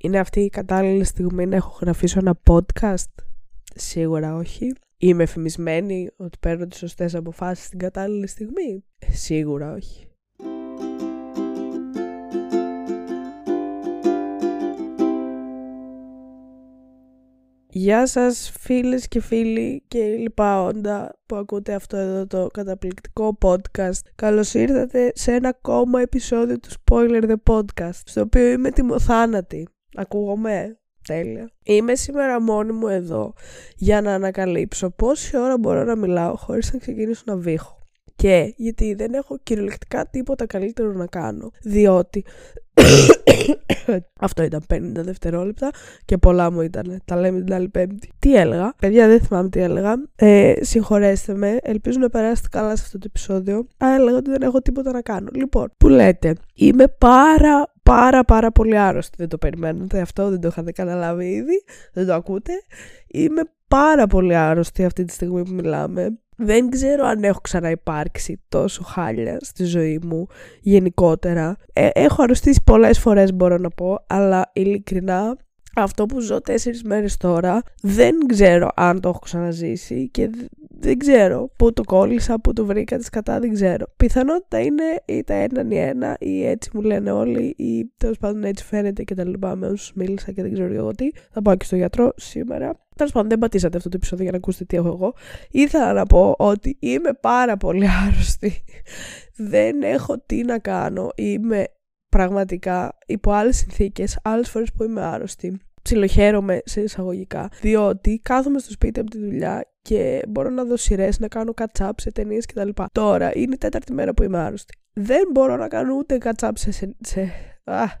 Είναι αυτή η κατάλληλη στιγμή να έχω γραφήσω ένα podcast; Σίγουρα όχι. Είμαι εφημισμένη ότι παίρνω τις σωστές αποφάσεις στην κατάλληλη στιγμή; Σίγουρα όχι. Γεια σας φίλες και φίλοι και λοιπά όντα που ακούτε αυτό εδώ το καταπληκτικό podcast. Καλώς ήρθατε σε ένα ακόμα επεισόδιο του Spoiler The Podcast, στο οποίο είμαι τιμοθάνατη. Ακούγομαι, τέλεια. Είμαι σήμερα μόνη μου εδώ για να ανακαλύψω πόση ώρα μπορώ να μιλάω χωρίς να ξεκινήσω να βήχω. Και γιατί δεν έχω κυριολεκτικά τίποτα καλύτερο να κάνω. Διότι αυτό ήταν 50 δευτερόλεπτα και πολλά μου ήταν. Τα λέμε την άλλη Πέμπτη. Τι έλεγα; Παιδιά, δεν θυμάμαι τι έλεγα. Ε, συγχωρέστε με. Ελπίζω να περάσετε καλά σε αυτό το επεισόδιο. Α, έλεγα ότι δεν έχω τίποτα να κάνω. Λοιπόν, που λέτε, είμαι πάρα πάρα πάρα πολύ άρρωστη. Δεν το περιμένετε αυτό, δεν το είχατε καταλάβει ήδη. Δεν το ακούτε. Είμαι πάρα πολύ άρρωστη αυτή τη στιγμή που μιλάμε. Δεν ξέρω αν έχω ξαναυπάρξει τόσο χάλια στη ζωή μου γενικότερα. Ε, έχω αρρωστήσει πολλές φορές μπορώ να πω, αλλά ειλικρινά αυτό που ζω τέσσερις μέρες τώρα δεν ξέρω αν το έχω ξαναζήσει και δεν ξέρω πού το κόλλησα, πού το βρήκα τη κατά, δεν ξέρω. Πιθανότητα είναι ή τα έναν ή ένα ή έτσι μου λένε όλοι ή τέλος πάντων έτσι φαίνεται και τα λοιπά με όσους μίλησα και δεν ξέρω εγώ τι. Θα πάω και στο γιατρό σήμερα. Τέλος πάντων, δεν πατήσατε αυτό το επεισόδιο για να ακούσετε τι έχω εγώ. Ήθελα να πω ότι είμαι πάρα πολύ άρρωστη. δεν έχω τι να κάνω. Είμαι πραγματικά υπό άλλες συνθήκες, άλλες φορές που είμαι άρρωστη ψιλοχαίρομαι σε εισαγωγικά, διότι κάθομαι στο σπίτι από τη δουλειά και μπορώ να δω σειρές, να κάνω catch-up σε ταινίες κτλ. Τώρα είναι η τέταρτη μέρα που είμαι άρρωστη. Δεν μπορώ να κάνω ούτε catch-up σε, σε, σε,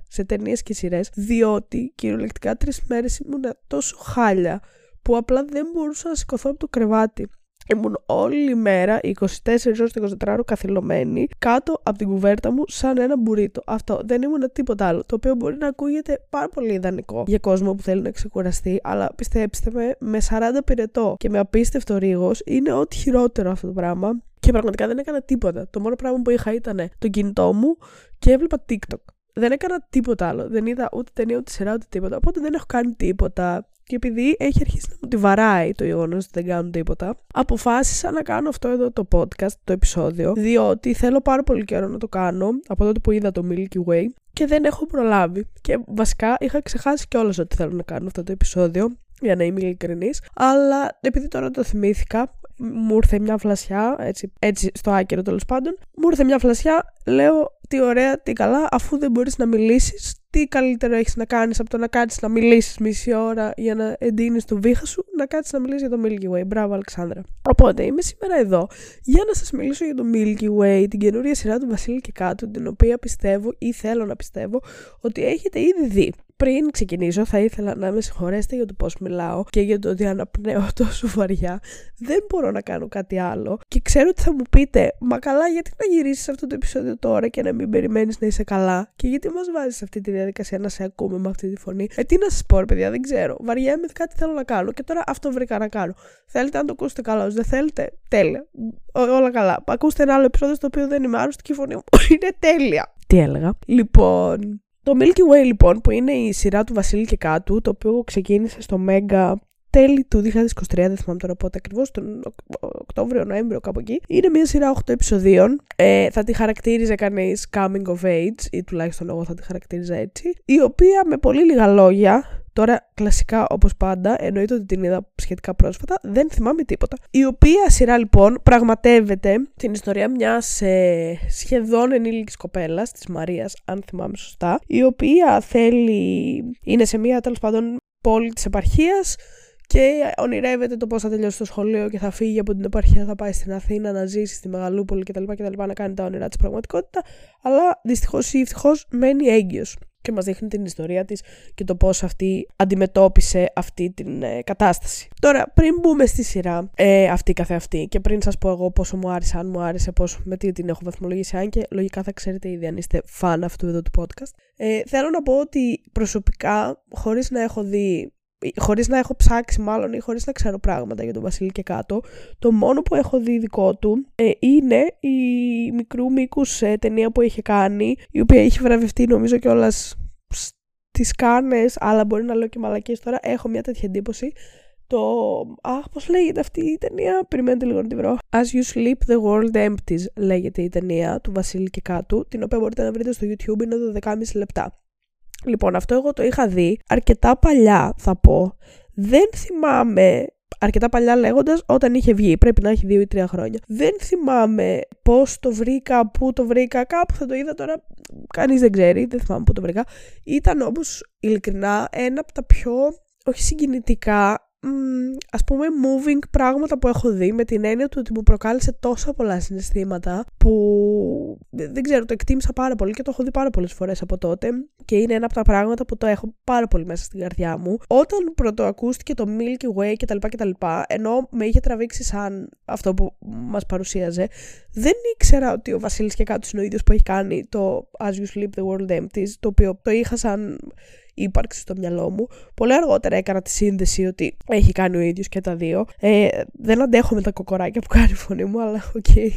σε ταινίες και σειρές, διότι κυριολεκτικά τρεις μέρες ήμουν τόσο χάλια που απλά δεν μπορούσα να σηκωθώ από το κρεβάτι. Ήμουν όλη η μέρα, 24 ώρες το 24 ώρο καθυλωμένη, κάτω από την κουβέρτα μου σαν ένα μπουρίτο. Αυτό δεν ήμουν τίποτα άλλο. Το οποίο μπορεί να ακούγεται πάρα πολύ ιδανικό για κόσμο που θέλει να ξεκουραστεί, αλλά πιστέψτε με, με 40 πυρετό και με απίστευτο ρίγος είναι ό,τι χειρότερο αυτό το πράγμα. Και πραγματικά δεν έκανα τίποτα. Το μόνο πράγμα που είχα ήταν το κινητό μου και έβλεπα TikTok. Δεν έκανα τίποτα άλλο. Δεν είδα ούτε ταινία, ούτε σειρά, ούτε τίποτα. Οπότε δεν έχω κάνει τίποτα. Και επειδή έχει αρχίσει να μου τη βαράει το γεγονός ότι δεν κάνω τίποτα, αποφάσισα να κάνω αυτό εδώ το podcast, το επεισόδιο, διότι θέλω πάρα πολύ καιρό να το κάνω από τότε που είδα το Milky Way και δεν έχω προλάβει. Και βασικά είχα ξεχάσει κιόλας ότι θέλω να κάνω αυτό το επεισόδιο, για να είμαι ειλικρινής. Αλλά επειδή τώρα το θυμήθηκα, μου ήρθε μια φλασιά, έτσι, έτσι στο άκυρο τέλος πάντων, μου ήρθε μια φλασιά, λέω τι ωραία, τι καλά, αφού δεν μπορείς να μιλήσεις, τι καλύτερο έχεις να κάνεις από το να κάτσεις να μιλήσεις μισή ώρα για να εντείνεις το βήχα σου, να κάτσεις να μιλήσεις για το Milky Way. Μπράβο, Αλεξάνδρα. Οπότε είμαι σήμερα εδώ για να σας μιλήσω για το Milky Way, την καινούρια σειρά του Βασίλη και κάτω, την οποία πιστεύω ή θέλω να πιστεύω ότι έχετε ήδη δει. Πριν ξεκινήσω, θα ήθελα να με συγχωρέσετε για το πώς μιλάω και για το ότι αναπνέω τόσο βαριά. Δεν μπορώ να κάνω κάτι άλλο. Και ξέρω ότι θα μου πείτε, Μα καλά, γιατί να γυρίσεις αυτό το επεισόδιο τώρα και να μην περιμένεις να είσαι καλά; Και γιατί μας βάζεις σε αυτή τη διαδικασία να σε ακούμε με αυτή τη φωνή; Ε, τι να σας πω, παιδιά, δεν ξέρω. Βαριέμαι κάτι θέλω να κάνω. Και τώρα αυτό βρήκα να κάνω. Θέλετε να το ακούσετε καλά, δεν θέλετε, τέλεια. όλα καλά. Ακούστε ένα άλλο επεισόδιο στο οποίο δεν είμαι άρρωστη και η φωνή μου είναι τέλεια. Τι έλεγα. Λοιπόν, το Milky Way λοιπόν που είναι η σειρά του Βασίλη και κάτω, το οποίο ξεκίνησε στο Mega τέλη του 2023, δεν θυμάμαι τώρα πότε ακριβώς, τον Οκτώβριο, Νοέμβριο, κάπου εκεί. Είναι μια σειρά 8 επεισοδίων. Ε, θα τη χαρακτήριζε κανείς coming of age, ή τουλάχιστον εγώ θα τη χαρακτήριζα έτσι. Η οποία με πολύ λίγα λόγια Τώρα, κλασικά όπως πάντα, εννοείται ότι την είδα σχετικά πρόσφατα, δεν θυμάμαι τίποτα. Η οποία σειρά λοιπόν πραγματεύεται την ιστορία μιας ε, σχεδόν ενήλικης κοπέλας, της Μαρίας, αν θυμάμαι σωστά, η οποία θέλει. είναι σε μια τέλος πάντων πόλη της επαρχίας και ονειρεύεται το πώς θα τελειώσει το σχολείο και θα φύγει από την επαρχία, θα πάει στην Αθήνα να ζήσει στη Μεγαλούπολη κτλ. κτλ να κάνει τα όνειρά της πραγματικότητα. Αλλά δυστυχώς ή ευτυχώς μένει έγκυος και μας δείχνει την ιστορία της και το πώς αυτή αντιμετώπισε αυτή την ε, κατάσταση. Τώρα, πριν μπούμε στη σειρά ε, αυτή καθεαυτή και πριν σας πω εγώ πόσο μου άρεσε, αν μου άρεσε, πόσο, με τι την έχω βαθμολογήσει, αν και λογικά θα ξέρετε ήδη αν είστε φαν αυτού εδώ του podcast, ε, θέλω να πω ότι προσωπικά, χωρίς να έχω δει χωρίς να έχω ψάξει μάλλον ή χωρίς να ξέρω πράγματα για τον Βασίλη και κάτω, το μόνο που έχω δει δικό του ε, είναι η μικρού μήκους ε, ταινία που είχε κάνει, η οποία είχε βραβευτεί νομίζω κιόλας τις κάνες, αλλά μπορεί να λέω και μαλακίες τώρα, έχω μια τέτοια εντύπωση. Το. Αχ, πώς λέγεται αυτή η ταινία; Περιμένετε λίγο να τη βρω. As you sleep, the world empties λέγεται η ταινία του Βασίλη και κάτω, την οποία μπορείτε να βρείτε στο YouTube, είναι 12,5 λεπτά. Λοιπόν, αυτό εγώ το είχα δει αρκετά παλιά, θα πω. Δεν θυμάμαι αρκετά παλιά λέγοντας όταν είχε βγει. Πρέπει να έχει δύο ή τρία χρόνια. Δεν θυμάμαι πώς το βρήκα, πού το βρήκα. Κάπου θα το είδα τώρα. Κανείς δεν ξέρει, δεν θυμάμαι πού το βρήκα. Ήταν όμως ειλικρινά ένα από τα πιο όχι συγκινητικά ας πούμε moving πράγματα που έχω δει με την έννοια του ότι μου προκάλεσε τόσα πολλά συναισθήματα που δεν ξέρω το εκτίμησα πάρα πολύ και το έχω δει πάρα πολλές φορές από τότε και είναι ένα από τα πράγματα που το έχω πάρα πολύ μέσα στην καρδιά μου. Όταν πρωτοακούστηκε το Milky Way κτλ κτλ ενώ με είχε τραβήξει σαν αυτό που μας παρουσίαζε δεν ήξερα ότι ο Βασίλης Κεκάτος είναι ο ίδιος που έχει κάνει το As You Sleep The World Empties το οποίο το είχα σαν ύπαρξη στο μυαλό μου. Πολύ αργότερα έκανα τη σύνδεση ότι έχει κάνει ο ίδιος και τα δύο. Ε, δεν αντέχω με τα κοκοράκια που κάνει η φωνή μου, αλλά OK, okay,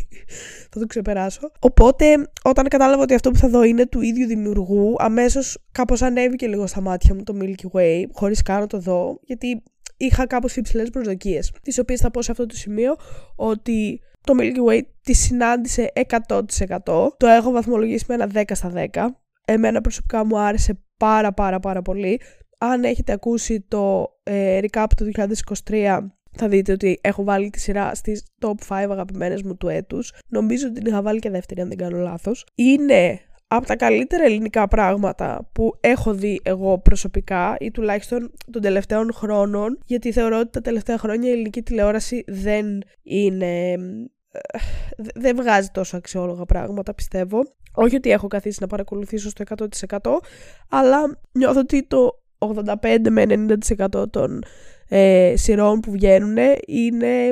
θα το ξεπεράσω. Οπότε, όταν κατάλαβα ότι αυτό που θα δω είναι του ίδιου δημιουργού, αμέσως κάπως ανέβηκε λίγο στα μάτια μου το Milky Way, χωρίς καν να το δω, γιατί είχα κάπως υψηλές προσδοκίες. Τις οποίες θα πω σε αυτό το σημείο ότι το Milky Way τη συνάντησε 100%. Το έχω βαθμολογήσει με ένα 10 στα 10. Εμένα προσωπικά μου άρεσε πάρα πάρα πάρα πολύ. Αν έχετε ακούσει το ε, recap του 2023 θα δείτε ότι έχω βάλει τη σειρά στις top 5 αγαπημένες μου του έτους. Νομίζω ότι την είχα βάλει και δεύτερη αν δεν κάνω λάθος. Είναι από τα καλύτερα ελληνικά πράγματα που έχω δει εγώ προσωπικά ή τουλάχιστον των τελευταίων χρόνων γιατί θεωρώ ότι τα τελευταία χρόνια η ελληνική τηλεόραση δεν είναι... Ε, δεν βγάζει τόσο αξιόλογα πράγματα πιστεύω όχι ότι έχω καθίσει να παρακολουθήσω στο 100% αλλά νιώθω ότι το 85 με 90% των ε, σειρών που βγαίνουν είναι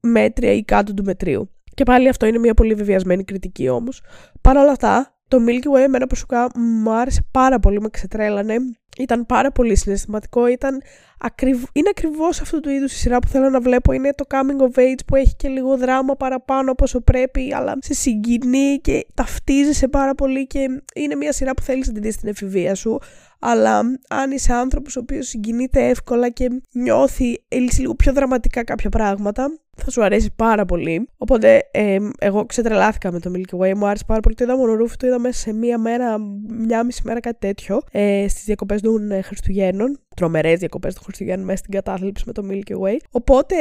μέτρια ή κάτω του μετρίου. Και πάλι αυτό είναι μια πολύ βεβαιασμένη κριτική όμως. Παρ' όλα αυτά, το Milky Way εμένα προσωπικά μου άρεσε πάρα πολύ, με ξετρέλανε. Ήταν πάρα πολύ συναισθηματικό, ήταν ακριβ... είναι ακριβώς αυτού του είδους η σειρά που θέλω να βλέπω. Είναι το coming of age που έχει και λίγο δράμα παραπάνω από όσο πρέπει, αλλά σε συγκινεί και ταυτίζεσαι πάρα πολύ και είναι μια σειρά που θέλεις να την δεις στην εφηβεία σου. Αλλά αν είσαι άνθρωπος ο οποίος συγκινείται εύκολα και νιώθει λίγο πιο δραματικά κάποια πράγματα, θα σου αρέσει πάρα πολύ. Οπότε ε, εγώ ξετρελάθηκα με το Milky Way, μου άρεσε πάρα πολύ. Το είδα μονορούφι, το είδα μέσα σε μία μέρα, μια μισή μέρα κάτι τέτοιο, ε, στις διακοπές των ε, Χριστουγέννων. Τρομερές διακοπές των Χριστουγέννων μέσα στην κατάθλιψη με το Milky Way. Οπότε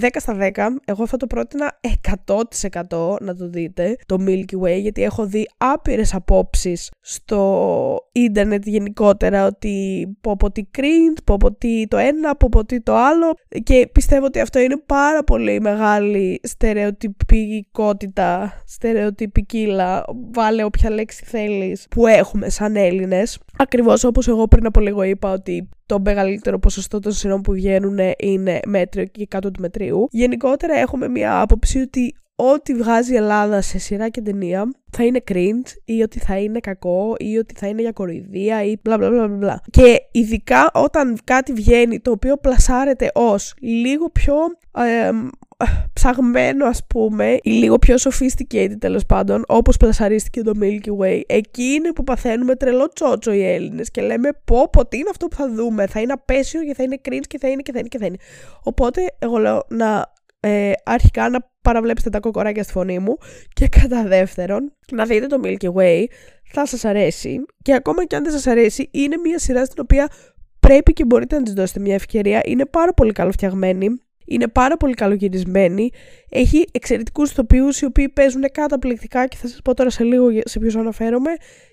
10 στα 10, εγώ θα το πρότεινα 100% να το δείτε, το Milky Way, γιατί έχω δει άπειρες απόψεις στο ίντερνετ γενικότερα, ότι πω πω τι cringe, πω πω τι το ένα, πω πω τι το άλλο και πιστεύω ότι αυτό είναι πάρα πολύ μεγάλη στερεοτυπικότητα, στερεοτυπικίλα, βάλε όποια λέξη θέλεις, που έχουμε σαν Έλληνες. Ακριβώς όπως εγώ πριν από λίγο είπα ότι το μεγαλύτερο ποσοστό των σειρών που βγαίνουν είναι μέτριο και κάτω του μετρίου. Γενικότερα έχουμε μια άποψη ότι ό,τι βγάζει η Ελλάδα σε σειρά και ταινία θα είναι cringe ή ότι θα είναι κακό ή ότι θα είναι για κοροϊδία ή μπλα μπλα μπλα μπλα. Και ειδικά όταν κάτι βγαίνει το οποίο πλασάρεται ως λίγο πιο ε, ψαγμένο ας πούμε ή λίγο πιο sophisticated τέλος πάντων όπως πλασαρίστηκε το Milky Way εκεί είναι που παθαίνουμε τρελό τσότσο οι Έλληνες και λέμε πω πω τι είναι αυτό που θα δούμε θα είναι απέσιο και θα είναι cringe και θα είναι και θα είναι και θα είναι οπότε εγώ λέω να ε, αρχικά να παραβλέψετε τα κοκοράκια στη φωνή μου και κατά δεύτερον να δείτε το Milky Way θα σας αρέσει και ακόμα και αν δεν σας αρέσει είναι μια σειρά στην οποία πρέπει και μπορείτε να της δώσετε μια ευκαιρία είναι πάρα πολύ καλοφτιαγμένη είναι πάρα πολύ καλογυρισμένη. Έχει εξαιρετικούς ηθοποιούς οι οποίοι παίζουν καταπληκτικά και θα σας πω τώρα σε λίγο σε ποιους αναφέρομαι.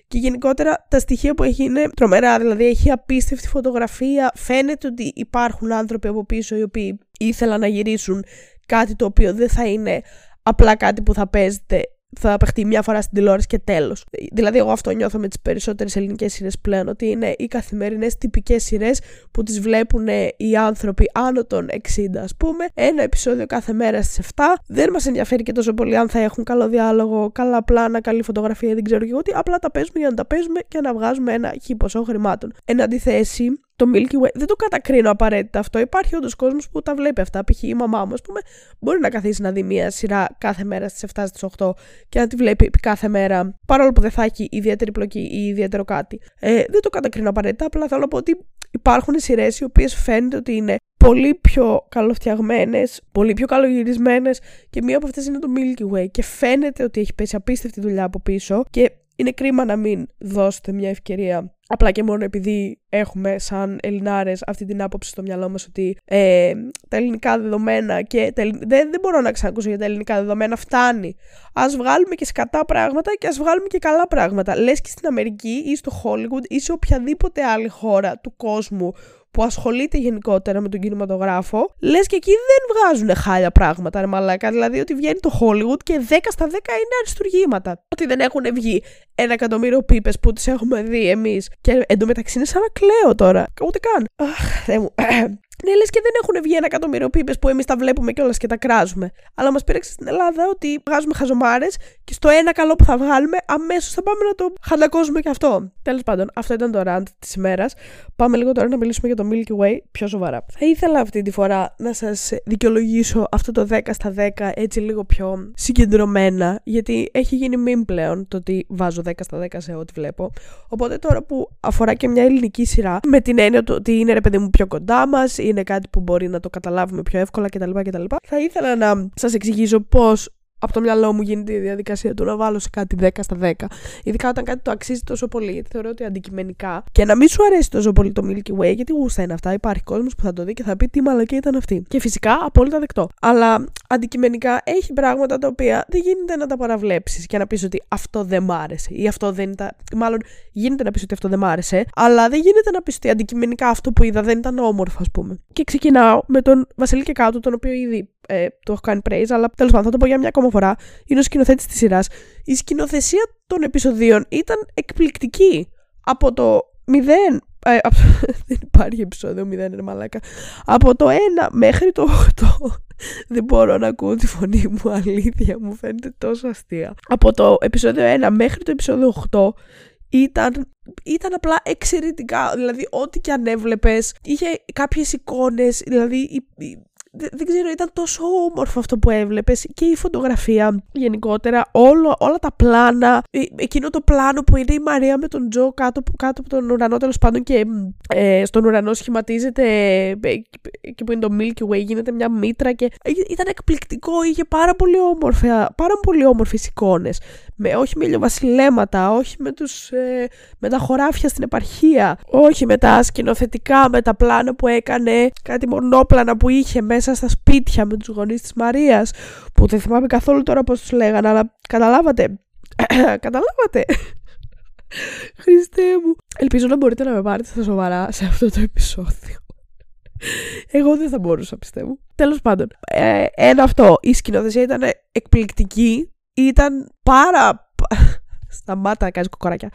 Και γενικότερα τα στοιχεία που έχει είναι τρομερά. Δηλαδή έχει απίστευτη φωτογραφία. Φαίνεται ότι υπάρχουν άνθρωποι από πίσω οι οποίοι ήθελαν να γυρίσουν κάτι το οποίο δεν θα είναι απλά κάτι που θα παίζεται θα παιχτεί μια φορά στην τηλεόραση και τέλος. Δηλαδή, εγώ αυτό νιώθω με τις περισσότερες ελληνικές σειρές πλέον, ότι είναι οι καθημερινές τυπικές σειρές που τις βλέπουν οι άνθρωποι άνω των 60, ας πούμε. Ένα επεισόδιο κάθε μέρα στις 7. Δεν μας ενδιαφέρει και τόσο πολύ αν θα έχουν καλό διάλογο, καλά πλάνα, καλή φωτογραφία, δεν ξέρω και εγώ τι. Απλά τα παίζουμε για να τα παίζουμε και να βγάζουμε ένα χι ποσό χρημάτων. Εν αντιθέσει, το Milky Way. Δεν το κατακρίνω απαραίτητα αυτό. Υπάρχει όντως κόσμος που τα βλέπει αυτά. Π.χ. η μαμά μου, ας πούμε, μπορεί να καθίσει να δει μία σειρά κάθε μέρα στις 7 στις 8 και να τη βλέπει κάθε μέρα, παρόλο που δεν θα έχει ιδιαίτερη πλοκή ή ιδιαίτερο κάτι. Ε, δεν το κατακρίνω απαραίτητα. Απλά θέλω να πω ότι υπάρχουν σειρές οι οποίες φαίνεται ότι είναι πολύ πιο καλοφτιαγμένες, πολύ πιο καλογυρισμένες και μία από αυτές είναι το Milky Way. Και φαίνεται ότι έχει πέσει απίστευτη δουλειά από πίσω και είναι κρίμα να μην δώσετε μια ευκαιρία απλά και μόνο επειδή έχουμε σαν Ελληνάρες αυτή την άποψη στο μυαλό μας ότι ε, τα ελληνικά δεδομένα και τα, δεν, δεν μπορώ να ξανακούσω για τα ελληνικά δεδομένα φτάνει. Ας βγάλουμε και σκατά πράγματα και ας βγάλουμε και καλά πράγματα. Λες και στην Αμερική ή στο Hollywood ή σε οποιαδήποτε άλλη χώρα του κόσμου που ασχολείται γενικότερα με τον κινηματογράφο, λες και εκεί δεν βγάζουν χάλια πράγματα, ρε μαλάκα. Δηλαδή ότι βγαίνει το Hollywood και 10 στα 10 είναι αριστουργήματα. Ότι δεν έχουν βγει ένα εκατομμύριο πίπες που τις έχουμε δει εμείς. Και εντωμεταξύ είναι σαν να κλαίω τώρα. Ούτε καν. Αχ, μου. Ναι, λες και δεν έχουν βγει ένα εκατομμύριο πίπες που εμείς τα βλέπουμε κιόλας και τα κράζουμε. Αλλά μας πήραξε στην Ελλάδα ότι βγάζουμε χαζομάρες και στο ένα καλό που θα βγάλουμε, αμέσως θα πάμε να το χαντακώσουμε κι αυτό. Τέλος πάντων, αυτό ήταν το rant της ημέρας. Πάμε λίγο τώρα να μιλήσουμε για το Milky Way πιο σοβαρά. Θα ήθελα αυτή τη φορά να σας δικαιολογήσω αυτό το 10 στα 10 έτσι λίγο πιο συγκεντρωμένα, γιατί έχει γίνει meme πλέον το ότι βάζω 10 στα 10 σε ό,τι βλέπω. Οπότε τώρα που αφορά και μια ελληνική σειρά, με την έννοια ότι είναι ρε παιδί μου πιο κοντά μας, είναι κάτι που μπορεί να το καταλάβουμε πιο εύκολα κτλ. κτλ. Θα ήθελα να σας εξηγήσω πώς από το μυαλό μου γίνεται η διαδικασία του να βάλω σε κάτι 10 στα 10. Ειδικά όταν κάτι το αξίζει τόσο πολύ. Γιατί θεωρώ ότι αντικειμενικά και να μην σου αρέσει τόσο πολύ το Milky Way, γιατί γούστα είναι αυτά. Υπάρχει κόσμος που θα το δει και θα πει τι μαλακή ήταν αυτή. Και φυσικά απόλυτα δεκτό. Αλλά αντικειμενικά έχει πράγματα τα οποία δεν γίνεται να τα παραβλέψεις και να πεις ότι αυτό δεν μ' άρεσε ή αυτό δεν ήταν. Μάλλον γίνεται να πεις ότι αυτό δεν μ' άρεσε, αλλά δεν γίνεται να πεις ότι αντικειμενικά αυτό που είδα δεν ήταν όμορφο, ας πούμε. Και ξεκινάω με τον Βασίλη και κάτω, τον οποίο ήδη ε, το έχω κάνει praise, αλλά τέλος πάντων θα το πω για μια ακόμα φορά. Είναι ο σκηνοθέτης της σειράς. Η σκηνοθεσία των επεισοδίων ήταν εκπληκτική. Από το 0. Ε, δεν υπάρχει επεισόδιο 0, είναι μαλάκα. Από το 1 μέχρι το 8. Δεν μπορώ να ακούω τη φωνή μου, αλήθεια, μου φαίνεται τόσο αστεία. Από το επεισόδιο 1 μέχρι το επεισόδιο 8 ήταν, ήταν απλά εξαιρετικά. Δηλαδή, ό,τι και αν έβλεπες, είχε κάποιες εικόνες. Δηλαδή, δεν ξέρω, ήταν τόσο όμορφο αυτό που έβλεπες και η φωτογραφία γενικότερα, όλο, όλα τα πλάνα, ε, εκείνο το πλάνο που είναι η Μαρία με τον Τζο κάτω, κάτω από τον ουρανό τέλος πάντων και ε, στον ουρανό σχηματίζεται και που είναι το Milky Way γίνεται μια μήτρα και ήταν εκπληκτικό, είχε πάρα πολύ όμορφα, πάρα πολύ όμορφες εικόνες με, όχι με ηλιοβασιλέματα, όχι με, τους, ε, με τα χωράφια στην επαρχία, όχι με τα σκηνοθετικά, με τα πλάνα που έκανε, κάτι μονόπλανα που είχε μέσα στα σπίτια με τους γονείς της Μαρίας, που δεν θυμάμαι καθόλου τώρα πώς τους λέγανε, αλλά καταλάβατε, καταλάβατε. Χριστέ μου. Ελπίζω να μπορείτε να με πάρετε στα σοβαρά σε αυτό το επεισόδιο. Εγώ δεν θα μπορούσα, πιστεύω. Τέλος πάντων, ε, ένα αυτό. Η σκηνοθεσία ήταν εκπληκτική ήταν πάρα. Σταμάτα να κάνεις κοκοράκια.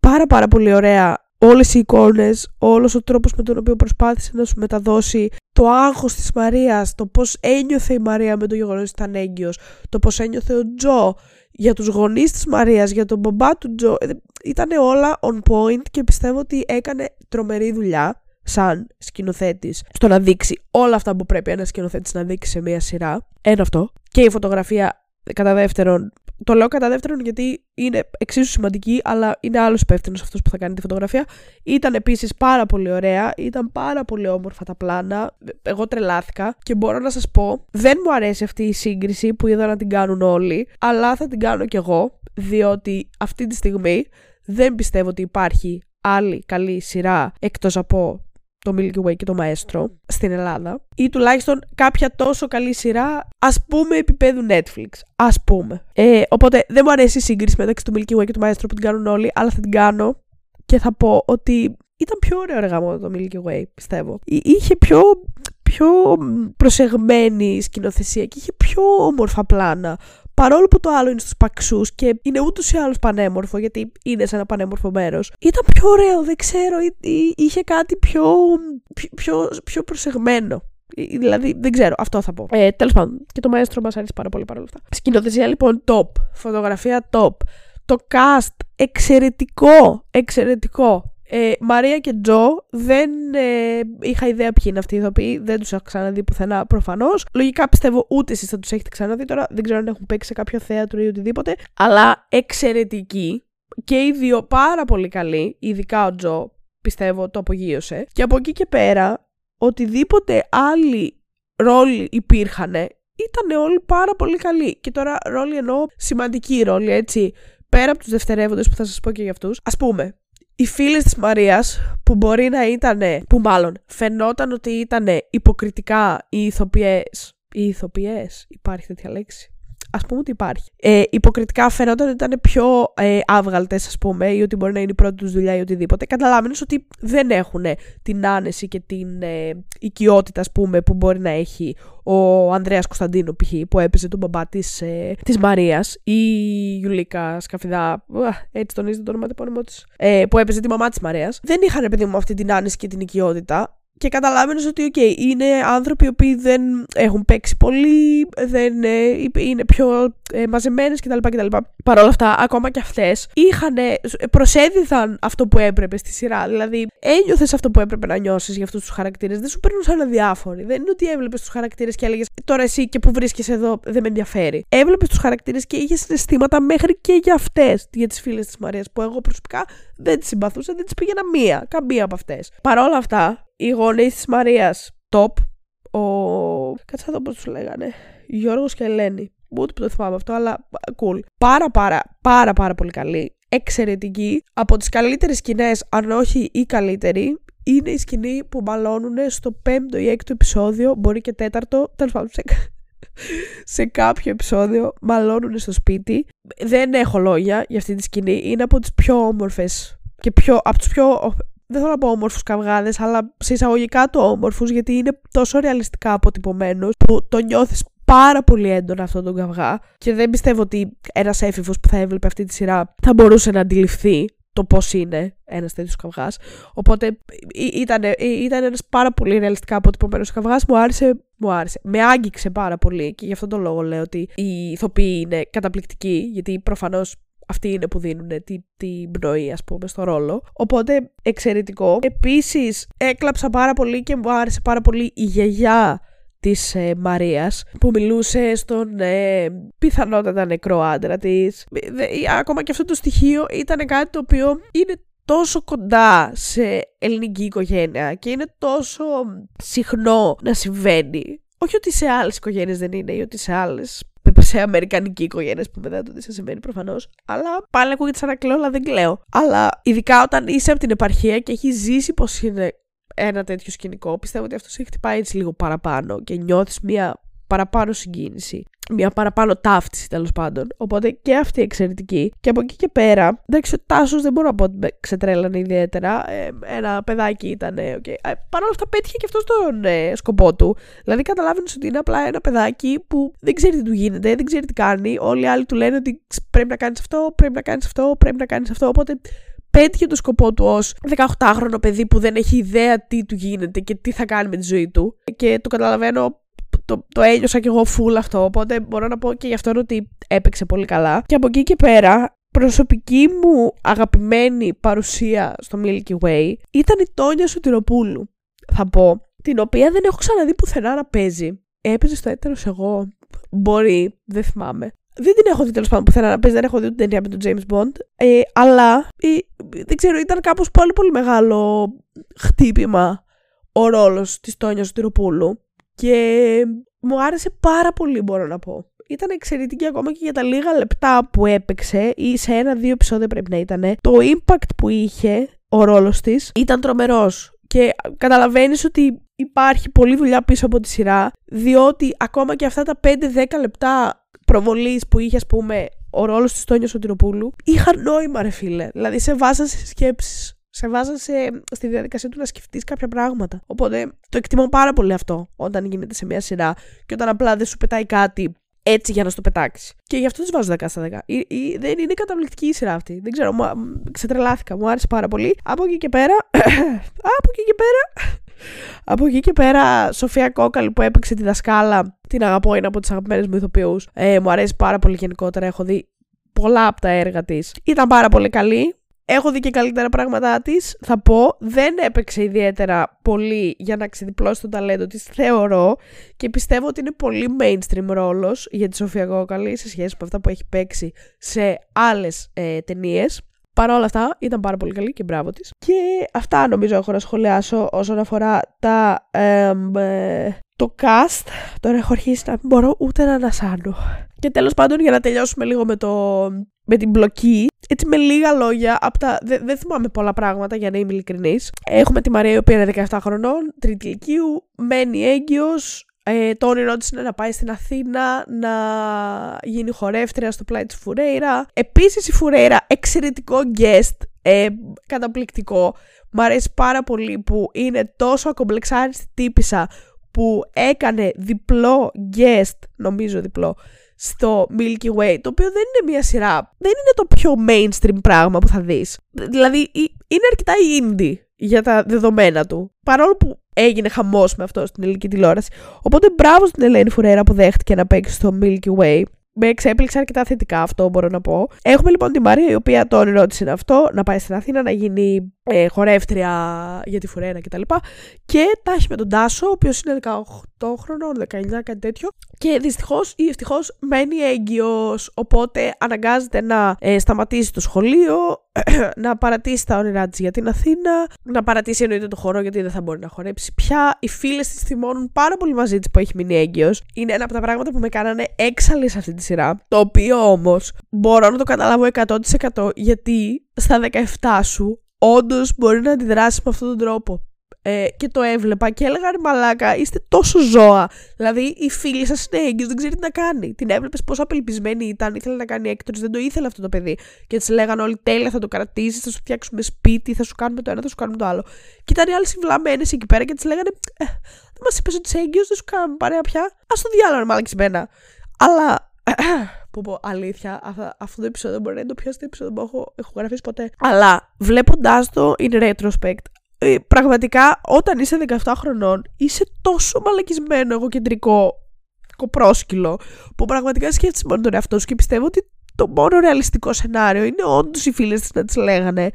Πάρα πάρα πολύ ωραία όλες οι εικόνες, όλος ο τρόπος με τον οποίο προσπάθησε να σου μεταδώσει το άγχος της Μαρίας, το πώς ένιωθε η Μαρία με το γεγονός ότι ήταν έγκυος, το πώς ένιωθε ο Τζο για τους γονείς της Μαρίας, για τον μπαμπά του Τζο. Ε, ήταν όλα on point και πιστεύω ότι έκανε τρομερή δουλειά σαν σκηνοθέτης στο να δείξει όλα αυτά που πρέπει ένας σκηνοθέτης να δείξει σε μία σειρά. Ένα αυτό. Και η φωτογραφία κατά δεύτερον, το λέω κατά δεύτερον γιατί είναι εξίσου σημαντική, αλλά είναι άλλος υπεύθυνος αυτός που θα κάνει τη φωτογραφία. Ήταν επίσης πάρα πολύ ωραία, ήταν πάρα πολύ όμορφα τα πλάνα. Εγώ τρελάθηκα και μπορώ να σας πω, δεν μου αρέσει αυτή η σύγκριση που είδα να την κάνουν όλοι, αλλά θα την κάνω κι εγώ, διότι αυτή τη στιγμή δεν πιστεύω ότι υπάρχει άλλη καλή σειρά εκτός από το Milky Way και το Maestro στην Ελλάδα ή τουλάχιστον κάποια τόσο καλή σειρά ας πούμε επίπεδου Netflix. Ας πούμε. Ε, οπότε δεν μου αρέσει η σύγκριση μεταξύ του Milky Way και του Maestro που την κάνουν όλοι αλλά θα την κάνω και θα πω ότι ήταν πιο ωραίο εργαμό το Milky Way πιστεύω. Είχε πιο πιο προσεγμένη σκηνοθεσία και είχε πιο όμορφα πλάνα παρόλο που το άλλο είναι στους παξούς και είναι ούτως ή άλλως πανέμορφο, γιατί είναι σε ένα πανέμορφο μέρος, ήταν πιο ωραίο, δεν ξέρω, είχε κάτι πιο, πιο, πιο προσεγμένο. Δηλαδή, δεν ξέρω, αυτό θα πω. Ε, Τέλος πάντων, και το μαέστρο μας αρέσει πάρα πολύ παρόλα αυτά. Σκηνοθεσία λοιπόν top. Φωτογραφία top. Το cast εξαιρετικό. Εξαιρετικό. Ε, Μαρία και Τζο δεν ε, είχα ιδέα ποιοι είναι αυτοί οι ηθοποιοί, δεν τους έχω ξαναδεί πουθενά προφανώς. Λογικά πιστεύω ούτε εσείς θα τους έχετε ξαναδεί τώρα, δεν ξέρω αν έχουν παίξει σε κάποιο θέατρο ή οτιδήποτε. Αλλά εξαιρετικοί και οι δύο πάρα πολύ καλοί, ειδικά ο Τζο πιστεύω το απογείωσε. Και από εκεί και πέρα, οτιδήποτε άλλοι ρόλοι υπήρχαν, ήταν όλοι πάρα πολύ καλοί. Και τώρα ρόλοι εννοώ σημαντικοί ρόλοι, έτσι. Πέρα από τους δευτερεύοντες που θα σας πω και για αυτούς. Α πούμε, οι φίλε της Μαρίας που μπορεί να ήταν, που μάλλον φαινόταν ότι ήταν υποκριτικά οι ηθοποιές. Οι ηθοποιές, υπάρχει τέτοια λέξη ας πούμε ότι υπάρχει. Ε, υποκριτικά φαίνονταν ότι ήταν πιο ε, άβγαλτες, ας πούμε, ή ότι μπορεί να είναι η πρώτη τους δουλειά ή οτιδήποτε. Καταλάβαινε ότι δεν έχουν την άνεση και την ε, οικειότητα, ας πούμε, που μπορεί να έχει ο Ανδρέας Κωνσταντίνο π.χ. που έπαιζε τον μπαμπά της, ε, της Μαρίας ή η Ιουλίκα Σκαφιδά, έτσι τονίζεται το όνομα του της, ε, που έπαιζε τη μαμά της Μαρίας. Δεν είχαν παιδί μου αυτή την άνεση και την οικειότητα και καταλάβαινε ότι okay, είναι άνθρωποι οι οποίοι δεν έχουν παίξει πολύ, δεν ε, είναι πιο ε, μαζεμένες κτλ, κτλ. Παρ' όλα αυτά, ακόμα και αυτές είχαν, προσέδιδαν αυτό που έπρεπε στη σειρά. Δηλαδή, ένιωθες αυτό που έπρεπε να νιώσεις για αυτούς τους χαρακτήρες. Δεν σου παίρνουν αδιάφοροι. Δεν είναι ότι έβλεπες τους χαρακτήρες και έλεγες Τώρα εσύ και που βρίσκεσαι εδώ δεν με ενδιαφέρει. Έβλεπες τους χαρακτήρες και είχες συναισθήματα μέχρι και για αυτές, για τις φίλες της Μαρίας, που εγώ προσωπικά δεν τις συμπαθούσα, δεν τις πήγαινα μία, καμία από αυτές. Παρ' όλα αυτά, οι γονείς της Μαρίας, top, ο. Κάτσε να δω πώς τους λέγανε. Γιώργος και Ελένη. Ούτε που το θυμάμαι αυτό, αλλά cool. Πάρα πάρα πάρα πάρα πολύ καλή. Εξαιρετική. Από τις καλύτερες σκηνές, αν όχι η καλύτερη, είναι η σκηνή που μαλώνουν στο πέμπτο ή έκτο επεισόδιο, μπορεί και τέταρτο, τέλος πάντων σε, σε κάποιο επεισόδιο μαλώνουν στο σπίτι. Δεν έχω λόγια για αυτή τη σκηνή. Είναι από τις πιο όμορφες και πιο, από του πιο δεν θέλω να πω όμορφους καυγάδες, αλλά σε εισαγωγικά το όμορφους, γιατί είναι τόσο ρεαλιστικά αποτυπωμένος που το νιώθεις πάρα πολύ έντονα αυτόν τον καυγά. Και δεν πιστεύω ότι ένας έφηβος που θα έβλεπε αυτή τη σειρά θα μπορούσε να αντιληφθεί το πώς είναι ένας τέτοιος καυγάς. Οπότε ήταν, ήταν ένας πάρα πολύ ρεαλιστικά αποτυπωμένος καυγάς. Μου άρεσε, μου άρεσε. Με άγγιξε πάρα πολύ και γι' αυτόν τον λόγο λέω ότι οι ηθοποιοί είναι καταπληκτικοί, γιατί προφανώς αυτοί είναι που δίνουν την τη πνοή, ας πούμε, στο ρόλο. Οπότε εξαιρετικό. Επίσης, έκλαψα πάρα πολύ και μου άρεσε πάρα πολύ η γιαγιά της ε, Μαρίας που μιλούσε στον ε, πιθανότατα νεκρό άντρα της. Ακόμα και αυτό το στοιχείο ήταν κάτι το οποίο είναι τόσο κοντά σε ελληνική οικογένεια και είναι τόσο συχνό να συμβαίνει. Όχι ότι σε άλλες οικογένειες δεν είναι ή ότι σε άλλες σε αμερικανική οικογένεια, που μετά το τι σας σημαίνει προφανώς. Αλλά πάλι ακούγεται σαν να κλαίω, αλλά δεν κλαίω. Αλλά ειδικά όταν είσαι από την επαρχία και έχεις ζήσει πώ είναι ένα τέτοιο σκηνικό, πιστεύω ότι αυτός σε χτυπάει έτσι λίγο παραπάνω και νιώθεις μια παραπάνω συγκίνηση μια παραπάνω ταύτιση τέλος πάντων. Οπότε και αυτή εξαιρετική. Και από εκεί και πέρα, εντάξει, ο Τάσος δεν μπορώ να πω ότι με ξετρέλανε ιδιαίτερα. Ε, ένα παιδάκι ήταν. Okay. Ε, Παρ' όλα αυτά πέτυχε και αυτό τον ε, σκοπό του. Δηλαδή καταλάβαινες ότι είναι απλά ένα παιδάκι που δεν ξέρει τι του γίνεται, δεν ξέρει τι κάνει. Όλοι οι άλλοι του λένε ότι πρέπει να κάνεις αυτό, πρέπει να κάνεις αυτό, πρέπει να κάνεις αυτό. Οπότε πέτυχε το σκοπό του ως 18χρονο παιδί που δεν έχει ιδέα τι του γίνεται και τι θα κάνει με τη ζωή του. Και το καταλαβαίνω το, το ένιωσα κι εγώ full αυτό, οπότε μπορώ να πω και γι' αυτό ότι έπαιξε πολύ καλά. Και από εκεί και πέρα, προσωπική μου αγαπημένη παρουσία στο Milky Way ήταν η Τόνια Σωτηροπούλου, θα πω, την οποία δεν έχω ξαναδεί πουθενά να παίζει. Έπαιζε στο έτερος εγώ. Μπορεί, δεν θυμάμαι. Δεν την έχω δει τέλος πάντων πουθενά να παίζει, δεν έχω δει την ταινία με τον James Bond. Ε, αλλά ε, δεν ξέρω, ήταν κάπως πολύ πολύ μεγάλο χτύπημα ο ρόλος της Τόνιας Σωτηροπούλου. Και μου άρεσε πάρα πολύ μπορώ να πω. Ήταν εξαιρετική ακόμα και για τα λίγα λεπτά που έπαιξε ή σε ένα-δύο επεισόδια πρέπει να ήταν. Το impact που είχε ο ρόλος της ήταν τρομερός. Και καταλαβαίνεις ότι υπάρχει πολλή δουλειά πίσω από τη σειρά, διότι ακόμα και αυτά τα 5-10 λεπτά προβολής που είχε ας πούμε ο ρόλος της Τόνια Σωτηροπούλου είχαν νόημα ρε φίλε. Δηλαδή σε βάζαν σε σκέψεις σε βάζαν στη διαδικασία του να σκεφτείς κάποια πράγματα. Οπότε το εκτιμώ πάρα πολύ αυτό όταν γίνεται σε μια σειρά και όταν απλά δεν σου πετάει κάτι έτσι για να στο πετάξεις. Και γι' αυτό τη βάζω 10 στα 10. δεν είναι καταπληκτική η σειρά αυτή. Δεν ξέρω, μου, ξετρελάθηκα. Μου άρεσε πάρα πολύ. Από εκεί και πέρα. από εκεί και πέρα. Από εκεί και πέρα, Σοφία Κόκαλη που έπαιξε τη δασκάλα, την αγαπώ, είναι από τις αγαπημένες μου ηθοποιούς. Ε, μου αρέσει πάρα πολύ γενικότερα. Έχω δει πολλά από τα έργα της. Ήταν πάρα πολύ καλή Έχω δει και καλύτερα πράγματά της. Θα πω, δεν έπαιξε ιδιαίτερα πολύ για να ξεδιπλώσει το ταλέντο της, θεωρώ. Και πιστεύω ότι είναι πολύ mainstream ρόλος για τη Σοφία Κόκαλη σε σχέση με αυτά που έχει παίξει σε άλλες ε, ταινίες. Παρ' όλα αυτά ήταν πάρα πολύ καλή και μπράβο της. Και αυτά νομίζω έχω να σχολιάσω όσον αφορά τα, ε, το cast. Τώρα έχω αρχίσει να μην μπορώ ούτε να ανασάνω. Και τέλος πάντων για να τελειώσουμε λίγο με, το, με την μπλοκή, έτσι με λίγα λόγια, από τα, δεν, δεν θυμάμαι πολλά πράγματα για να είμαι ειλικρινής. Έχουμε τη Μαρία η οποία είναι 17 χρονών, τρίτη ηλικίου, μένει έγκυος, ε, το όνειρό της είναι να πάει στην Αθήνα, να γίνει χορεύτρια στο πλάι της Φουρέιρα. Επίσης η Φουρέιρα, εξαιρετικό guest, ε, καταπληκτικό. Μ' αρέσει πάρα πολύ που είναι τόσο ακομπλεξάριστη τύπησα που έκανε διπλό guest, νομίζω διπλό, στο Milky Way, το οποίο δεν είναι μια σειρά, δεν είναι το πιο mainstream πράγμα που θα δεις. Δηλαδή είναι αρκετά indie για τα δεδομένα του, παρόλο που έγινε χαμός με αυτό στην ελληνική τηλεόραση. Οπότε μπράβο στην Ελένη Φουρέρα που δέχτηκε να παίξει στο Milky Way με εξέπληξε αρκετά θετικά αυτό μπορώ να πω. Έχουμε λοιπόν τη Μαρία η οποία το όνειρό της είναι αυτό, να πάει στην Αθήνα να γίνει ε, χορεύτρια για τη Φουρένα κτλ. Και, και τα έχει με τον Τάσο, ο οποίος είναι 18 χρονών, 19, κάτι τέτοιο. Και δυστυχώς ή ευτυχώς μένει έγκυος. Οπότε αναγκάζεται να ε, σταματήσει το σχολείο, να παρατήσει τα όνειρά της για την Αθήνα, να παρατήσει εννοείται το χώρο γιατί δεν θα μπορεί να χορέψει πια. Οι φίλες της θυμώνουν πάρα πολύ μαζί της που έχει μείνει έγκυος. Είναι ένα από τα πράγματα που με κάνανε έξαλλη σε αυτή τη σειρά. Το οποίο όμως μπορώ να το καταλάβω 100% γιατί στα 17 σου όντως μπορεί να αντιδράσεις με αυτόν τον τρόπο. Ε, και το έβλεπα και έλεγα ρε μαλάκα, είστε τόσο ζώα. Δηλαδή η φίλη σας είναι έγκυος, δεν ξέρει τι να κάνει. Την έβλεπες πόσο απελπισμένη ήταν, ήθελε να κάνει έκτορη, δεν το ήθελε αυτό το παιδί. Και της λέγανε όλοι τέλεια, θα το κρατήσεις, θα σου φτιάξουμε σπίτι, θα σου κάνουμε το ένα, θα σου κάνουμε το άλλο. Και ήταν οι άλλοι συμβλαμμένες εκεί πέρα και της λέγανε, ε, δεν μας είπες ότι είσαι έγκυος, δεν σου κάνουμε παρέα πια. Α το διάλογο, μάλακα Αλλά που πω αλήθεια, αυτό το επεισόδιο μπορεί να είναι το πιο αστείο επεισόδιο που έχω, έχω γραφεί ποτέ. Αλλά βλέποντάς το in retrospect, ε, πραγματικά όταν είσαι 17 χρονών είσαι τόσο μαλακισμένο εγωκεντρικό κοπρόσκυλο που πραγματικά σκέφτεσαι μόνο τον εαυτό σου και πιστεύω ότι το μόνο ρεαλιστικό σενάριο είναι όντως οι φίλες της να τι λέγανε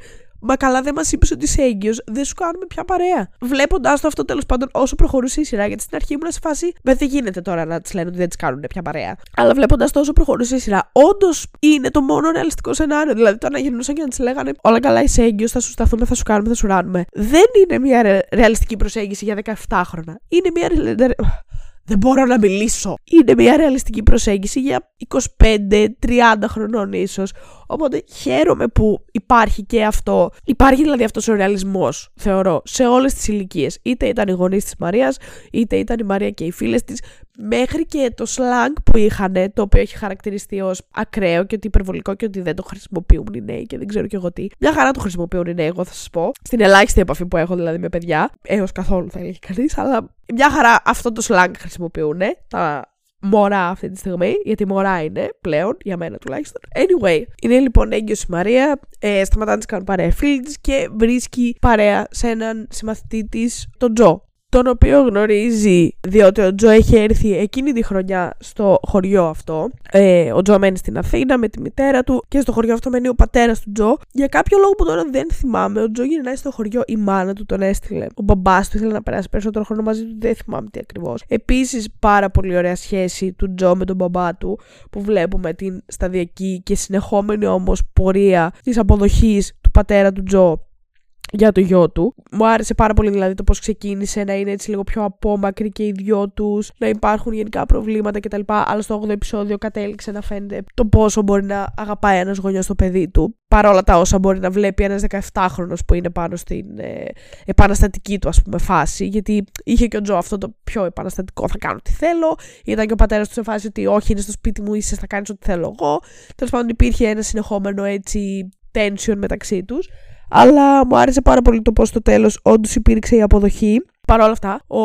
Μα καλά, δεν μας είπες ότι είσαι έγκυος, δεν σου κάνουμε πια παρέα. Βλέποντα το αυτό τέλος πάντων όσο προχωρούσε η σειρά, γιατί στην αρχή ήμουν σε φάση. Δεν γίνεται τώρα να της λένε ότι δεν τι κάνουν πια παρέα. Αλλά βλέποντα το όσο προχωρούσε η σειρά, όντως είναι το μόνο ρεαλιστικό σενάριο. Δηλαδή το να γυρνούσαν και να της λέγανε Όλα καλά, είσαι έγκυος, θα σου σταθούμε, θα σου κάνουμε, θα σου ράνουμε. Δεν είναι μια ρεαλιστική προσέγγιση για 17 χρόνια. Είναι μια δεν μπορώ να μιλήσω. Είναι μια ρεαλιστική προσέγγιση για 25-30 χρονών ίσως. Οπότε χαίρομαι που υπάρχει και αυτό. Υπάρχει δηλαδή αυτός ο ρεαλισμός, θεωρώ, σε όλες τις ηλικίες. Είτε ήταν οι γονείς της Μαρίας, είτε ήταν η Μαρία και οι φίλες της, μέχρι και το slang που είχαν, το οποίο έχει χαρακτηριστεί ως ακραίο και ότι υπερβολικό και ότι δεν το χρησιμοποιούν οι νέοι και δεν ξέρω και εγώ τι. Μια χαρά το χρησιμοποιούν οι νέοι, εγώ θα σας πω. Στην ελάχιστη επαφή που έχω δηλαδή με παιδιά, έως καθόλου θα έλεγε κανείς, αλλά μια χαρά αυτό το slang χρησιμοποιούν τα μωρά αυτή τη στιγμή, γιατί μωρά είναι πλέον, για μένα τουλάχιστον. Anyway, είναι λοιπόν έγκυος η Μαρία, ε, σταματά να τη κάνουν παρέα φίλη και βρίσκει παρέα σε έναν συμμαθητή της, τον Τζο τον οποίο γνωρίζει διότι ο Τζο έχει έρθει εκείνη τη χρονιά στο χωριό αυτό. Ε, ο Τζο μένει στην Αθήνα με τη μητέρα του και στο χωριό αυτό μένει ο πατέρας του Τζο. Για κάποιο λόγο που τώρα δεν θυμάμαι, ο Τζο γυρνάει στο χωριό, η μάνα του τον έστειλε. Ο μπαμπάς του ήθελε να περάσει περισσότερο χρόνο μαζί του, δεν θυμάμαι τι ακριβώς. Επίσης, πάρα πολύ ωραία σχέση του Τζο με τον μπαμπά του που βλέπουμε την σταδιακή και συνεχόμενη όμως πορεία της αποδοχής του πατέρα του Τζο για το γιο του. Μου άρεσε πάρα πολύ δηλαδή το πώς ξεκίνησε να είναι έτσι λίγο πιο απόμακρη και οι δυο τους, να υπάρχουν γενικά προβλήματα κτλ. Αλλά στο 8ο επεισόδιο κατέληξε να φαίνεται το πόσο μπορεί να αγαπάει ένας γονιός το παιδί του. Παρόλα τα όσα μπορεί να βλέπει ένας 17χρονο που είναι πάνω στην ε, επαναστατική του, ας πούμε, φάση. Γιατί είχε και ο Τζο αυτό το πιο επαναστατικό, θα κάνω ό,τι θέλω. Ήταν και ο πατέρας του σε φάση ότι όχι, είναι στο σπίτι μου, είσαι, θα κάνεις ό,τι θέλω εγώ. Τέλος πάντων, υπήρχε ένα συνεχόμενο έτσι tension μεταξύ τους. Αλλά μου άρεσε πάρα πολύ το πώς στο τέλος όντως υπήρξε η αποδοχή. Παρ' όλα αυτά, ο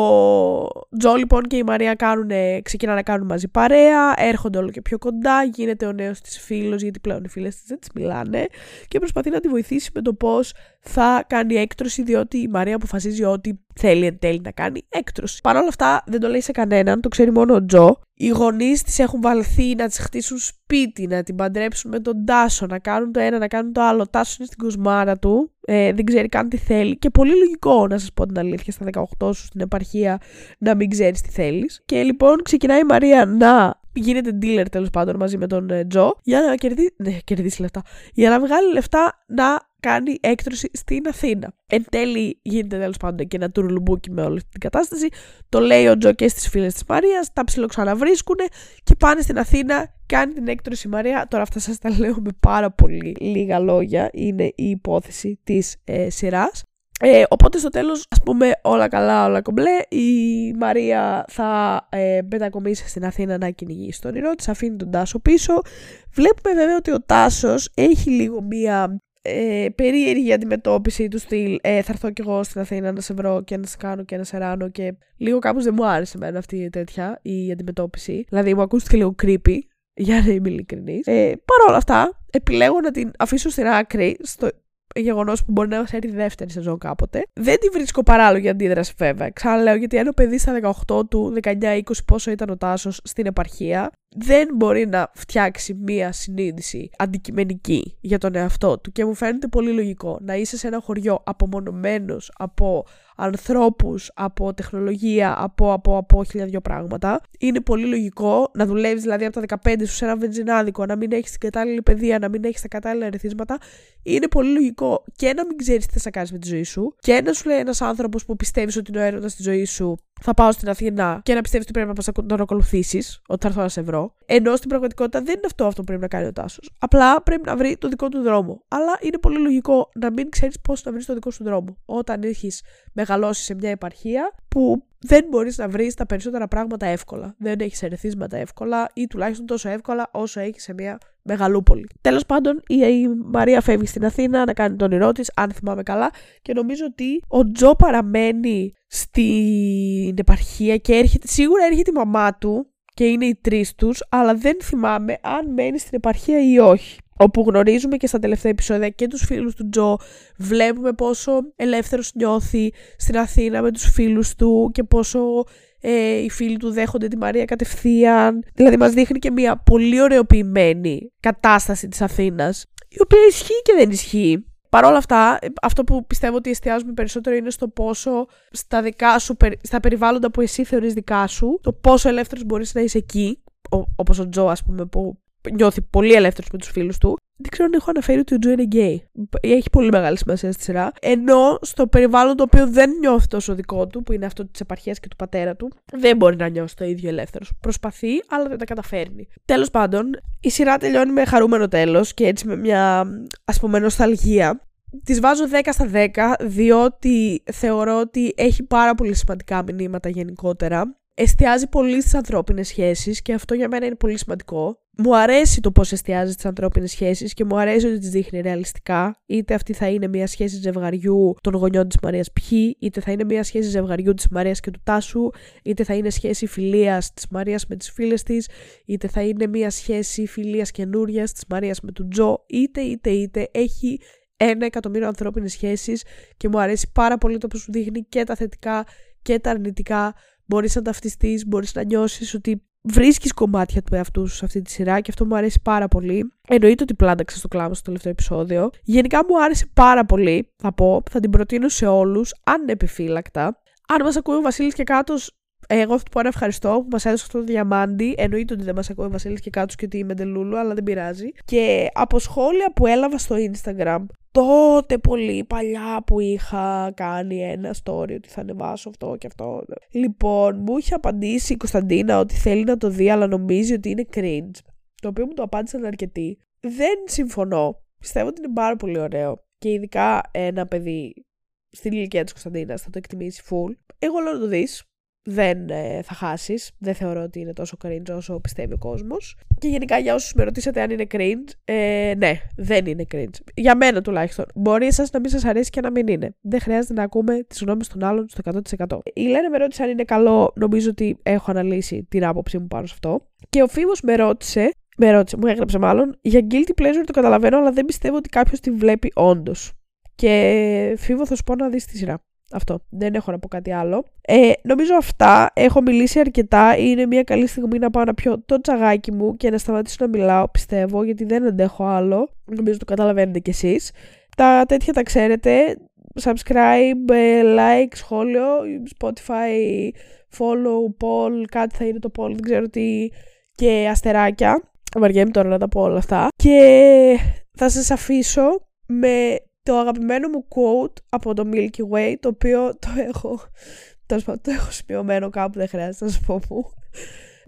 Τζο λοιπόν και η Μαρία κάνουν, ξεκινάνε να κάνουν μαζί παρέα, έρχονται όλο και πιο κοντά, γίνεται ο νέος της φίλος, γιατί πλέον οι φίλες της δεν της μιλάνε, και προσπαθεί να τη βοηθήσει με το πώς θα κάνει έκτρωση διότι η Μαρία αποφασίζει ότι θέλει εν τέλει να κάνει έκτρωση. Παρ' όλα αυτά δεν το λέει σε κανέναν, το ξέρει μόνο ο Τζο. Οι γονείς της έχουν βαλθεί να της χτίσουν σπίτι, να την παντρέψουν με τον Τάσο, να κάνουν το ένα, να κάνουν το άλλο. Τάσος είναι στην κοσμάρα του, ε, δεν ξέρει καν τι θέλει. Και πολύ λογικό να σας πω την αλήθεια στα 18 σου στην επαρχία να μην ξέρεις τι θέλεις. Και λοιπόν ξεκινάει η Μαρία να γίνεται dealer τέλος πάντων μαζί με τον ε, Τζο για να κερδίσει, ναι, κερδίσει λεφτά. Για να βγάλει λεφτά να κάνει έκτρωση στην Αθήνα. Εν τέλει γίνεται τέλος πάντων και ένα τουρλουμπούκι με όλη την κατάσταση. Το λέει ο Τζο και στις φίλες της Μαρίας, τα ψιλοξαναβρίσκουν και πάνε στην Αθήνα. Κάνει την έκτρωση η Μαρία. Τώρα αυτά σας τα λέω με πάρα πολύ λίγα λόγια. Είναι η υπόθεση της ε, σειράς. Ε, οπότε στο τέλος, ας πούμε, όλα καλά, όλα κομπλέ, η Μαρία θα ε, μετακομίσει στην Αθήνα να κυνηγήσει τον όνειρό της, αφήνει τον Τάσο πίσω. Βλέπουμε βέβαια ότι ο Τάσος έχει λίγο μία ε, περίεργη αντιμετώπιση του στυλ ε, θα έρθω κι εγώ στην Αθήνα να σε βρω και να σε κάνω και να σε ράνω και λίγο κάπως δεν μου άρεσε εμένα αυτή η τέτοια η αντιμετώπιση. Δηλαδή μου ακούστηκε λίγο creepy για να είμαι ειλικρινής. Ε, Παρ' όλα αυτά επιλέγω να την αφήσω στην άκρη στο γεγονός που μπορεί να μα έρθει δεύτερη σεζόν κάποτε. Δεν τη βρίσκω παράλογη αντίδραση, βέβαια. Ξαναλέω, γιατί ένα παιδί στα 18 του, 19-20 πόσο ήταν ο Τάσος στην επαρχία, δεν μπορεί να φτιάξει μία συνείδηση αντικειμενική για τον εαυτό του. Και μου φαίνεται πολύ λογικό να είσαι σε ένα χωριό απομονωμένος από ανθρώπους, από τεχνολογία, από, από, από χίλια δυο πράγματα. Είναι πολύ λογικό να δουλεύεις δηλαδή από τα 15 σου σε ένα βενζινάδικο, να μην έχεις την κατάλληλη παιδεία, να μην έχεις τα κατάλληλα ερεθίσματα. Είναι πολύ λογικό και να μην ξέρεις τι θα κάνει με τη ζωή σου και να σου λέει ένας άνθρωπος που πιστεύεις ότι είναι ο έρωτας στη ζωής σου θα πάω στην Αθήνα και να πιστεύεις ότι πρέπει να τον ακολουθήσεις, ότι θα έρθω να σε βρω. Ενώ στην πραγματικότητα δεν είναι αυτό αυτό που πρέπει να κάνει ο Τάσος. Απλά πρέπει να βρει το δικό του δρόμο. Αλλά είναι πολύ λογικό να μην ξέρεις πώς να βρεις το δικό σου δρόμο. Όταν έχεις μεγαλώσει σε μια επαρχία που δεν μπορείς να βρεις τα περισσότερα πράγματα εύκολα. Δεν έχεις ερεθίσματα εύκολα ή τουλάχιστον τόσο εύκολα όσο έχεις σε μια μεγαλούπολη. Τέλος πάντων, η Μαρία φεύγει στην Αθήνα να κάνει τον όνειρό της, αν θυμάμαι καλά, και νομίζω ότι ο Τζο παραμένει στην επαρχία και έρχεται, σίγουρα έρχεται η μαμά του και είναι οι τρεις τους, αλλά δεν θυμάμαι αν μένει στην επαρχία ή όχι όπου γνωρίζουμε και στα τελευταία επεισόδια και τους φίλους του Τζο, βλέπουμε πόσο ελεύθερος νιώθει στην Αθήνα με τους φίλους του και πόσο ε, οι φίλοι του δέχονται τη Μαρία κατευθείαν. Δηλαδή μας δείχνει και μια πολύ ωραιοποιημένη κατάσταση της Αθήνας, η οποία ισχύει και δεν ισχύει. Παρ' όλα αυτά, αυτό που πιστεύω ότι εστιάζουμε περισσότερο είναι στο πόσο στα δικά σου, στα περιβάλλοντα που εσύ θεωρείς δικά σου, το πόσο ελεύθερος μπορείς να είσαι εκεί, όπως ο Τζο ας πούμε που νιώθει πολύ ελεύθερος με τους φίλους του. Δεν ξέρω αν έχω αναφέρει ότι ο Τζο είναι γκέι. Έχει πολύ μεγάλη σημασία στη σειρά. Ενώ στο περιβάλλον το οποίο δεν νιώθει τόσο δικό του, που είναι αυτό της επαρχίας και του πατέρα του, δεν μπορεί να νιώσει το ίδιο ελεύθερο. Προσπαθεί, αλλά δεν τα καταφέρνει. Τέλος πάντων, η σειρά τελειώνει με χαρούμενο τέλος και έτσι με μια ας πούμε νοσταλγία. Της βάζω 10 στα 10, διότι θεωρώ ότι έχει πάρα πολύ σημαντικά μηνύματα γενικότερα εστιάζει πολύ στις ανθρώπινες σχέσεις και αυτό για μένα είναι πολύ σημαντικό. Μου αρέσει το πώς εστιάζει στι ανθρώπινες σχέσεις και μου αρέσει ότι τις δείχνει ρεαλιστικά. Είτε αυτή θα είναι μια σχέση ζευγαριού των γονιών της Μαρίας Π, είτε θα είναι μια σχέση ζευγαριού της Μαρίας και του Τάσου, είτε θα είναι σχέση φιλίας της Μαρίας με τις φίλες της, είτε θα είναι μια σχέση φιλίας καινούριας της Μαρίας με τον Τζο, είτε είτε είτε έχει ένα εκατομμύριο ανθρώπινες σχέσεις και μου αρέσει πάρα πολύ το πώς σου δείχνει και τα θετικά και τα αρνητικά μπορείς να ταυτιστείς, μπορείς να νιώσεις ότι βρίσκεις κομμάτια του εαυτού σου σε αυτή τη σειρά και αυτό μου αρέσει πάρα πολύ. Εννοείται ότι πλάνταξα στο κλάμα στο τελευταίο επεισόδιο. Γενικά μου άρεσε πάρα πολύ, θα πω, θα την προτείνω σε όλους, ανεπιφύλακτα. Αν μας ακούει ο Βασίλης και κάτω, εγώ θα του πω ένα ευχαριστώ που μας έδωσε αυτό το διαμάντι. Εννοείται ότι δεν μας ακούει ο Βασίλης και κάτω και ότι είμαι ντελούλου, αλλά δεν πειράζει. Και από σχόλια που έλαβα στο Instagram τότε πολύ παλιά που είχα κάνει ένα story ότι θα ανεβάσω αυτό και αυτό. Λοιπόν, μου είχε απαντήσει η Κωνσταντίνα ότι θέλει να το δει, αλλά νομίζει ότι είναι cringe. Το οποίο μου το απάντησαν αρκετοί. Δεν συμφωνώ. Πιστεύω ότι είναι πάρα πολύ ωραίο. Και ειδικά ένα παιδί στην ηλικία της Κωνσταντίνας θα το εκτιμήσει full. Εγώ λέω να το δεις δεν ε, θα χάσεις. Δεν θεωρώ ότι είναι τόσο cringe όσο πιστεύει ο κόσμος. Και γενικά για όσους με ρωτήσατε αν είναι cringe, ε, ναι, δεν είναι cringe. Για μένα τουλάχιστον. Μπορεί εσάς να μην σας αρέσει και να μην είναι. Δεν χρειάζεται να ακούμε τις γνώμες των άλλων στο 100%. Η Λένα με ρώτησε αν είναι καλό. Νομίζω ότι έχω αναλύσει την άποψή μου πάνω σε αυτό. Και ο Φίβος με ρώτησε, με ρώτησε, μου έγραψε μάλλον, για guilty pleasure το καταλαβαίνω, αλλά δεν πιστεύω ότι κάποιος τη βλέπει όντως. Και φίβο θα σου πω να δεις τη σειρά. Αυτό. Δεν έχω να πω κάτι άλλο. Ε, νομίζω αυτά. Έχω μιλήσει αρκετά. Είναι μια καλή στιγμή να πάω να πιω το τσαγάκι μου και να σταματήσω να μιλάω, πιστεύω, γιατί δεν αντέχω άλλο. Νομίζω το καταλαβαίνετε κι εσείς. Τα τέτοια τα ξέρετε. Subscribe, ε, like, σχόλιο, Spotify, follow, poll, κάτι θα είναι το poll, δεν ξέρω τι, και αστεράκια. Βαριέμαι τώρα να τα πω όλα αυτά. Και θα σας αφήσω με το αγαπημένο μου quote από το Milky Way, το οποίο το έχω, το έχω σημειωμένο κάπου, δεν χρειάζεται να σας πω που.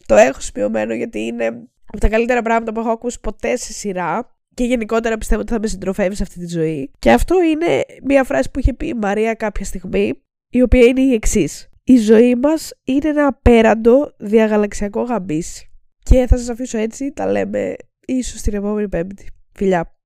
Το έχω σημειωμένο γιατί είναι από τα καλύτερα πράγματα που έχω ακούσει ποτέ σε σειρά και γενικότερα πιστεύω ότι θα με συντροφεύει σε αυτή τη ζωή. Και αυτό είναι μια φράση που είχε πει η Μαρία κάποια στιγμή, η οποία είναι η εξής. Η ζωή μας είναι ένα απέραντο διαγαλαξιακό γαμπίσι. Και θα σας αφήσω έτσι, τα λέμε ίσως την επόμενη πέμπτη. Φιλιά!